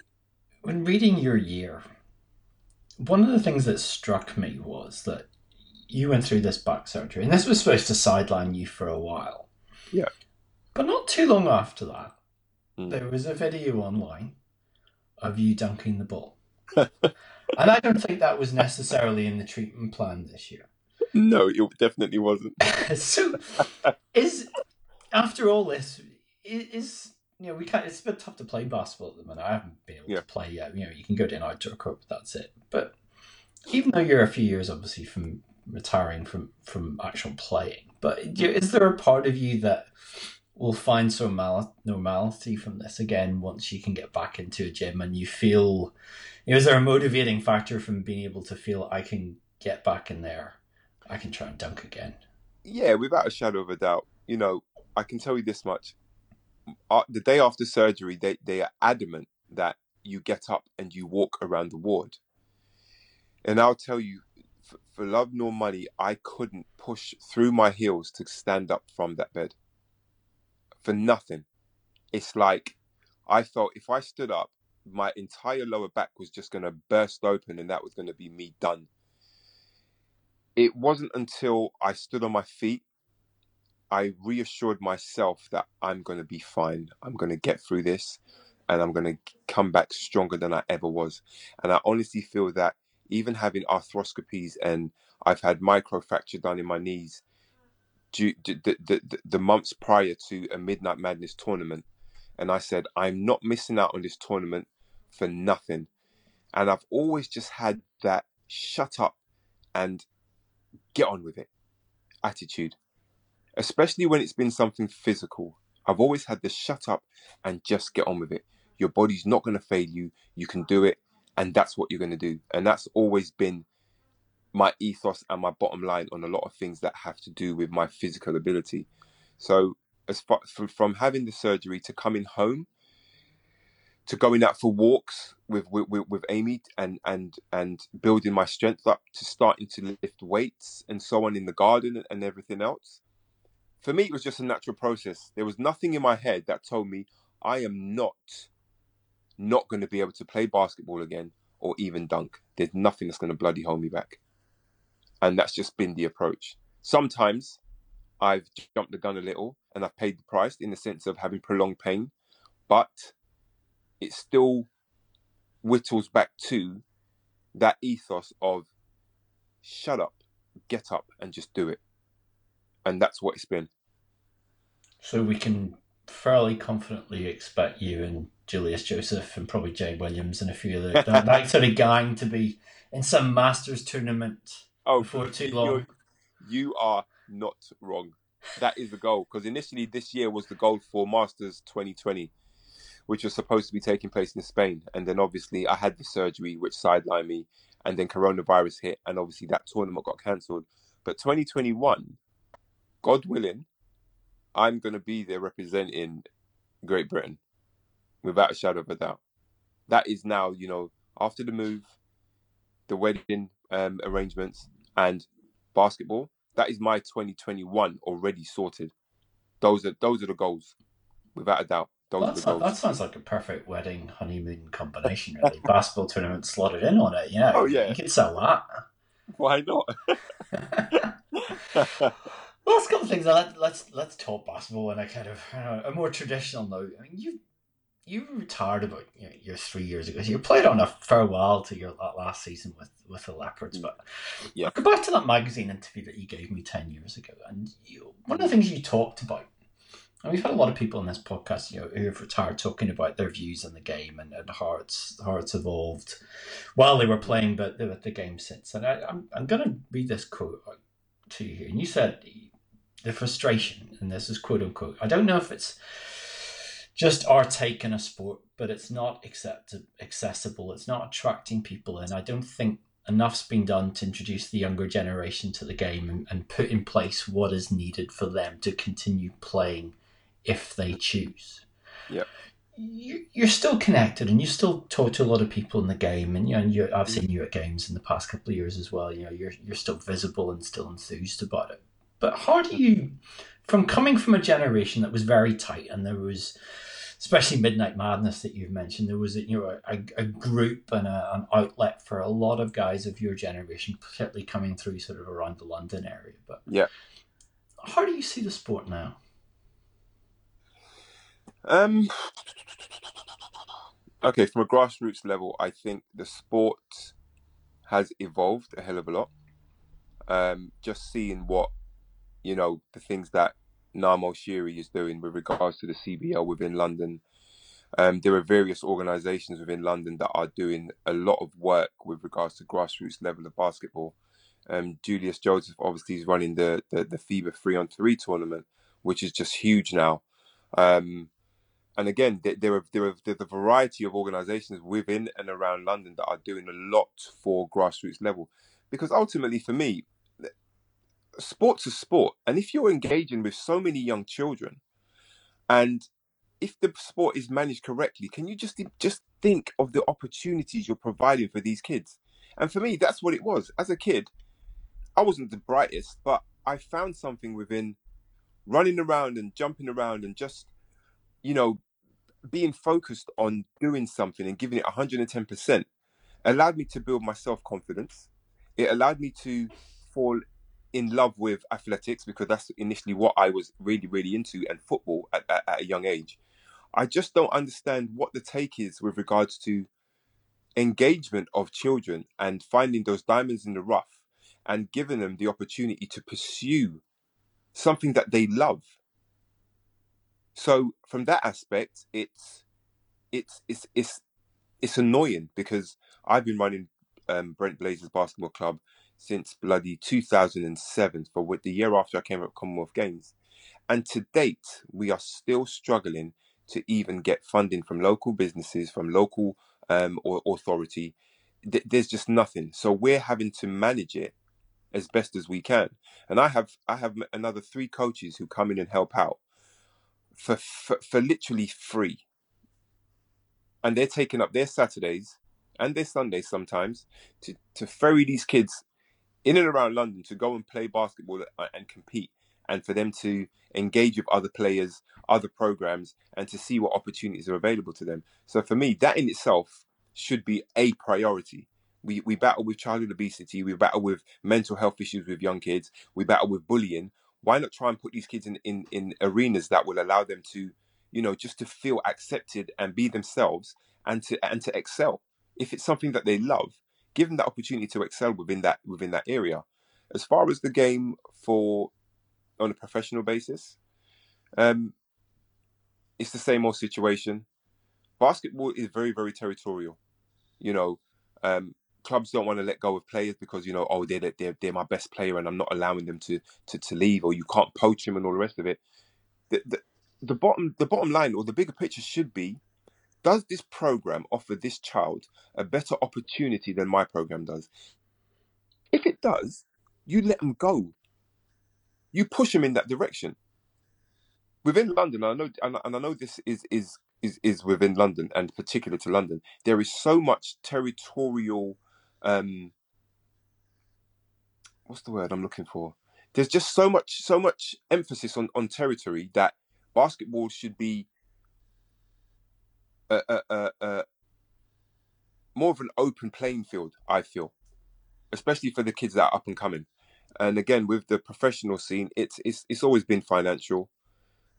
when reading your year, one of the things that struck me was that you went through this back surgery, and this was supposed to sideline you for a while. Yeah. But not too long after that, Mm. there was a video online of you dunking the ball. and I don't think that was necessarily in the treatment plan this year. No, it definitely wasn't. so, is after all this, is you know we can't. It's a bit tough to play basketball at the minute. I haven't been able Yeah. to play yet. You know, you can go to an outdoor court, but that's it. But even though you're a few years, obviously, from retiring from from actual playing, but is there a part of you that will find some mal- normality from this again once you can get back into a gym and you feel? Is there a motivating factor from being able to feel I can get back in there? I can try and dunk again. Yeah, without a shadow of a doubt. You know, I can tell you this much: uh, the day after surgery, they they are adamant that you get up and you walk around the ward. And I'll tell you, for love nor money, I couldn't push through my heels to stand up from that bed. For nothing. It's like I felt if I stood up, my entire lower back was just going to burst open and that was going to be me done. It wasn't until I stood on my feet, I reassured myself that I'm going to be fine. I'm going to get through this and I'm going to come back stronger than I ever was. And I honestly feel that even having arthroscopies and I've had microfracture done in my knees the, the, the months prior to a Midnight Madness tournament. And I said, I'm not missing out on this tournament for nothing. And I've always just had that shut up and get on with it attitude, especially when it's been something physical. I've always had the shut up and just get on with it. Your body's not going to fail you. You can do it. And that's what you're going to do. And that's always been my ethos and my bottom line on a lot of things that have to do with my physical ability. So, as far from, from having the surgery to coming home, to going out for walks with with, with, Amy and and and building my strength up to starting to lift weights and so on in the garden and everything else. For me, it was just a natural process. There was nothing in my head that told me I am not not going to be able to play basketball again or even dunk. There's nothing that's going to bloody hold me back, and that's just been the approach. Sometimes I've jumped the gun a little and I've paid the price in the sense of having prolonged pain, but it still whittles back to that ethos of shut up, get up, and just do it. And that's what it's been. So we can fairly confidently expect you and Julius Joseph and probably Jay Williams and a few other that, that sort of gang to be in some Masters tournament Oh, before too you- long. You are not wrong. That is the goal because initially this year was the goal for Masters 2020, which was supposed to be taking place in Spain, and then obviously I had the surgery which sidelined me, and then coronavirus hit, and obviously that tournament got cancelled. But 2021, God willing, I'm going to be there representing Great Britain, without a shadow of a doubt. That is now, you know, after the move, the wedding um, arrangements, and basketball. That is my 2021 already sorted. Those are those are the goals, without a doubt. Those Well, are the goals. that sounds like a perfect wedding honeymoon combination, really. Basketball tournament slotted in on it. Yeah. Oh, yeah. You could sell that. Why not? well, let's couple of things. Let, let's let's talk basketball in a kind of uh, a more traditional note. I mean, you you retired about you know, your three years ago. So you played on a farewell to your last season with with the Leopards. Mm. But Yeah. go back to that magazine interview that you gave me ten years ago, and you, one of the mm. things you talked about. And we've had a lot of people in this podcast, you know, who have retired talking about their views on the game and, and how it's how it's evolved while they were playing, but the, the game since. And I, I'm I'm going to read this quote to you here. And you said the frustration, and this is quote unquote. I don't know if it's just our take in a sport, but it's not accept- accessible. It's not attracting people in. I don't think enough's been done to introduce the younger generation to the game and, and put in place what is needed for them to continue playing if they choose. You- You're still connected, and you still talk to a lot of people in the game, and you know, and you I've seen you at games in the past couple of years as well. You know, you're you're still visible and still enthused about it. But how do you, from coming from a generation that was very tight, and there was, especially Midnight Madness that you've mentioned, there was a, you know a, a group and a, an outlet for a lot of guys of your generation, particularly coming through sort of around the London area. But Yeah. how do you see the sport now? Um. Okay, from a grassroots level, I think the sport has evolved a hell of a lot. Um, just seeing what you know the things that Narmo Shiri is doing with regards to the CBL within London. Um, there are various organisations within London that are doing a lot of work with regards to grassroots level of basketball. Um, Julius Joseph obviously is running the the, the FIBA three on three tournament, which is just huge now. Um, and again, there, there are there are there's a variety of organisations within and around London that are doing a lot for grassroots level, because ultimately, for me, sports is sport, and if you're engaging with so many young children, and if the sport is managed correctly, can you just just think of the opportunities you're providing for these kids? And for me, that's what it was. As a kid, I wasn't the brightest, but I found something within running around and jumping around and just, you know, being focused on doing something and giving it 110% allowed me to build my self confidence. It allowed me to fall in love with athletics because that's initially what I was really, really into and football at, at, at a young age. I just don't understand what the take is with regards to engagement of children and finding those diamonds in the rough and giving them the opportunity to pursue something that they love. So from that aspect, it's it's it's it's it's annoying because I've been running um, Brent Blazers Basketball Club since bloody 2007 for the year after I came up Commonwealth Games, and to date we are still struggling to even get funding from local businesses, from local um, or authority. Th- there's just nothing. So we're having to manage it as best as we can. And I have I have another three coaches who come in and help out for for, for literally free. And they're taking up their Saturdays and their Sundays sometimes to, to ferry these kids in and around London to go and play basketball and compete and for them to engage with other players, other programs, and to see what opportunities are available to them. So for me, that in itself should be a priority. We, we battle with childhood obesity, we battle with mental health issues with young kids, we battle with bullying. Why not try and put these kids in, in, in arenas that will allow them to, you know, just to feel accepted and be themselves and to and to excel. If it's something that they love, give that opportunity to excel within that within that area. As far as the game for on a professional basis, um, it's the same old situation. Basketball is very very territorial. You know, um, clubs don't want to let go of players because you know, oh, they're they're they're my best player, and I'm not allowing them to to, to leave, or you can't poach him and all the rest of it. The, the the bottom the bottom line or the bigger picture should be does this program offer this child a better opportunity than my program does? If it does you let them go. You push them in that direction. Within london i know and i know this is is is, is within london and particular to london there is so much territorial um what's the word i'm looking for? There's just so much so much emphasis on on territory that basketball should be a, a, a, more of an open playing field. I feel, especially for the kids that are up and coming. And again, with the professional scene, it's it's it's always been financial.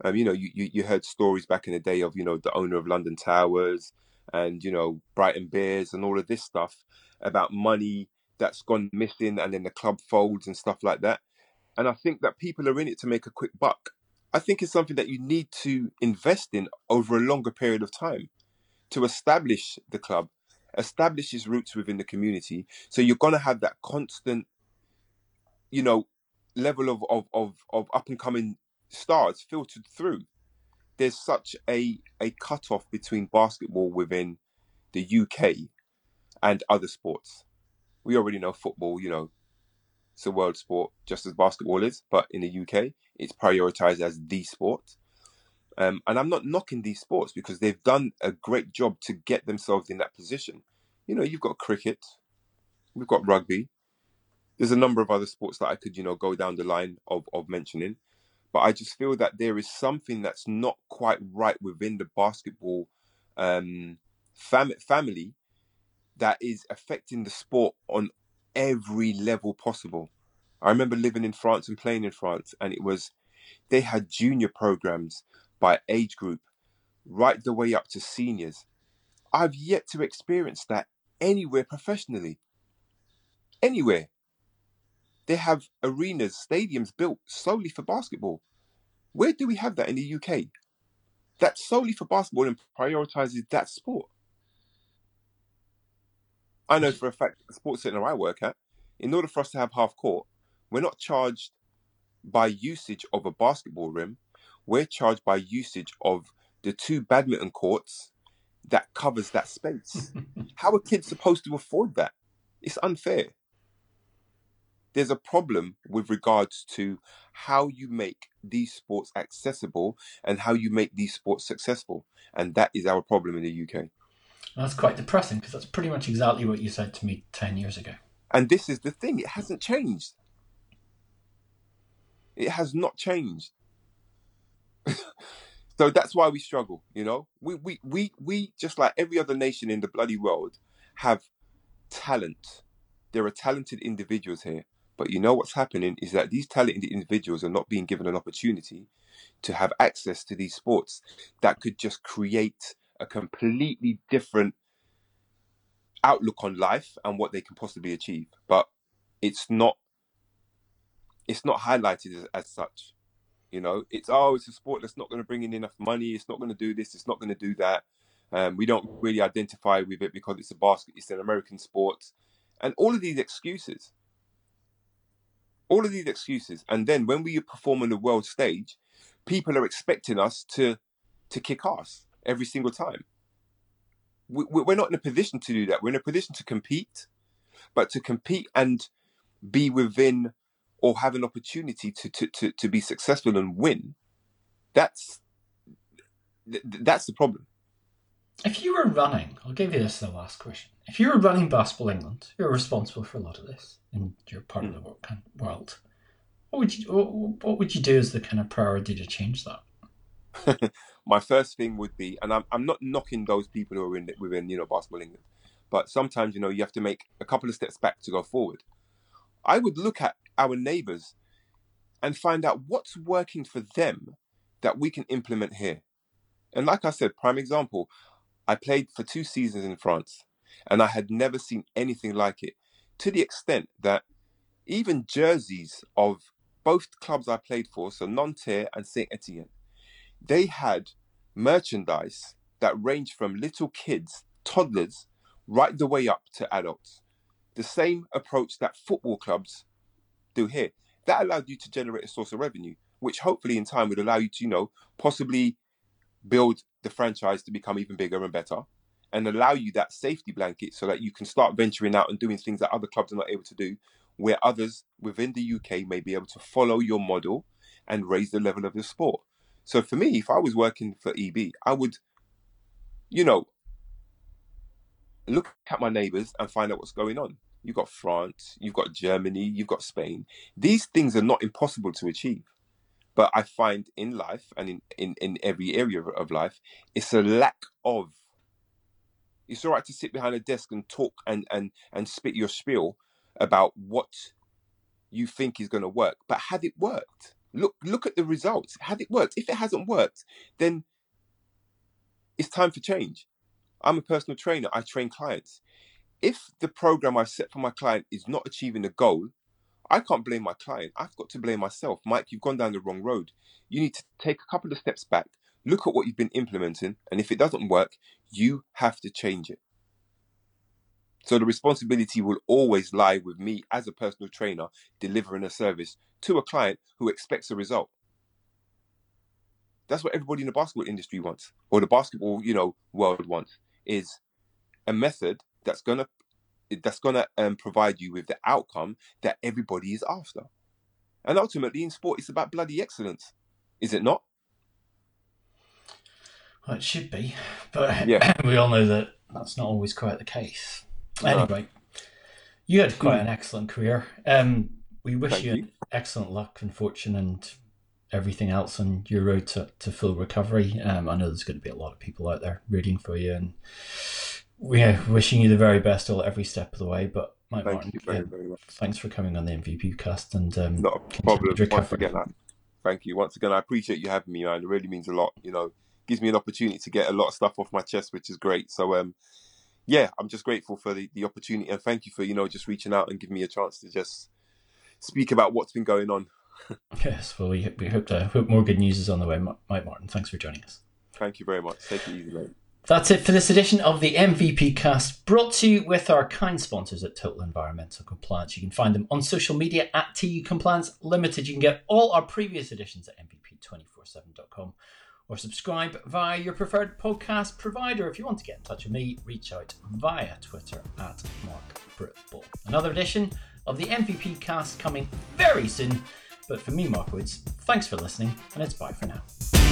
Um, you know, you, you you heard stories back in the day of you know the owner of London Towers and you know Brighton Bears and all of this stuff about money that's gone missing and then the club folds and stuff like that. And I think that people are in it to make a quick buck. I think it's something that you need to invest in over a longer period of time to establish the club, establish its roots within the community. So you're gonna have that constant, you know, level of of of, of up and coming stars filtered through. There's such a a cutoff between basketball within the UK and other sports. We already know football, you know, it's a world sport just as basketball is, but in the UK, it's prioritized as the sport. Um, and I'm not knocking these sports because they've done a great job to get themselves in that position. You know, you've got cricket, we've got rugby. There's a number of other sports that I could, you know, go down the line of, of mentioning. But I just feel that there is something that's not quite right within the basketball um, fam- family that is affecting the sport on every level possible. I remember living in France and playing in France, and it was they had junior programs by age group, right the way up to seniors. I've yet to experience that anywhere professionally. Anywhere. They have arenas, stadiums built solely for basketball. Where do we have that in the UK? That's solely for basketball and prioritizes that sport. I know for a fact, the sports center I work at, in order for us to have half court, we're not charged by usage of a basketball rim. We're charged by usage of the two badminton courts that covers that space. How are kids supposed to afford that? It's unfair. There's a problem with regards to how you make these sports accessible and how you make these sports successful. And that is our problem in the UK. That's quite depressing because that's pretty much exactly what you said to me 10 years ago. And this is the thing, it hasn't changed. It has not changed. so that's why we struggle, you know? We, we, we, we, just like every other nation in the bloody world, have talent. There are talented individuals here. But you know what's happening is that these talented individuals are not being given an opportunity to have access to these sports that could just create a completely different outlook on life and what they can possibly achieve. But it's not it's not highlighted as, as such. You know, it's oh, it's a sport that's not going to bring in enough money. It's not going to do this. It's not going to do that. Um, we don't really identify with it because it's a basket. It's an American sport, and all of these excuses. All of these excuses, and then when we perform on the world stage, people are expecting us to to kick ass every single time. We, we're not in a position to do that. We're in a position to compete, but to compete and be within or have an opportunity to to to, to be successful and win. That's that's the problem. If you were running, I'll give you this the last question. If you were running Basketball England, you're responsible for a lot of this, and you're part of the hmm. world. What would you what, what would you do as the kind of priority to change that? my first thing would be, and I'm, I'm not knocking those people who are in within you know basketball England, but sometimes you know you have to make a couple of steps back to go forward. I would look at our neighbours and find out what's working for them that we can implement here. And like I said, prime example, I played for two seasons in France, and I had never seen anything like it. To the extent that even jerseys of both clubs I played for, so Nanterre and Saint Etienne, they had merchandise that ranged from little kids, toddlers, right the way up to adults. the same approach that football clubs do here. That allowed you to generate a source of revenue, which hopefully in time would allow you to, you know, possibly build the franchise to become even bigger and better and allow you that safety blanket so that you can start venturing out and doing things that other clubs are not able to do, where others within the UK may be able to follow your model and raise the level of the sport. So for me, if I was working for EB, I would, you know, look at my neighbors and find out what's going on. You've got France, you've got Germany, you've got Spain. These things are not impossible to achieve. But I find in life and in, in, in every area of life, it's a lack of. It's all right to sit behind a desk and talk and, and, and spit your spiel about what you think is going to work, but have it worked? Look look at the results. Have it worked? If it hasn't worked, then it's time for change. I'm a personal trainer. I train clients. If the program I set for my client is not achieving the goal, I can't blame my client. I've got to blame myself. Mike, you've gone down the wrong road. You need to take a couple of steps back, look at what you've been implementing, and if it doesn't work, you have to change it. So the responsibility will always lie with me as a personal trainer delivering a service to a client who expects a result. That's what everybody in the basketball industry wants, or the basketball, you know, world wants, is a method that's gonna that's gonna um, provide you with the outcome that everybody is after. And ultimately, in sport, it's about bloody excellence, is it not? Well, it should be, but Yeah. we all know that that's not always quite the case. Anyway, you had quite an excellent career. Um, we wish you, you. excellent luck and fortune and everything else on your road to, to full recovery. Um, I know there's going to be a lot of people out there rooting for you and we're wishing you the very best all every step of the way. But Mike Thank Martin, you very, yeah, very much. thanks for coming on the MVP cast and um, Not a problem. Once again, I, thank you. Once again, I appreciate you having me, man. It really means a lot. You know, gives me an opportunity to get a lot of stuff off my chest, which is great. So, um, yeah, I'm just grateful for the, the opportunity and thank you for, you know, just reaching out and giving me a chance to just speak about what's been going on. Yes, well, we, we hope, to, hope more good news is on the way. Mike Martin, thanks for joining us. Thank you very much. Take it easy, mate. That's it for this edition of the MVP cast, brought to you with our kind sponsors at Total Environmental Compliance. You can find them on social media at TU Compliance Limited. You can get all our previous editions at MVP247.com or subscribe via your preferred podcast provider. If you want to get in touch with me, reach out via Twitter at Mark Britball. Another edition of the MVP cast coming very soon. But for me, Mark Woods, thanks for listening, and it's bye for now.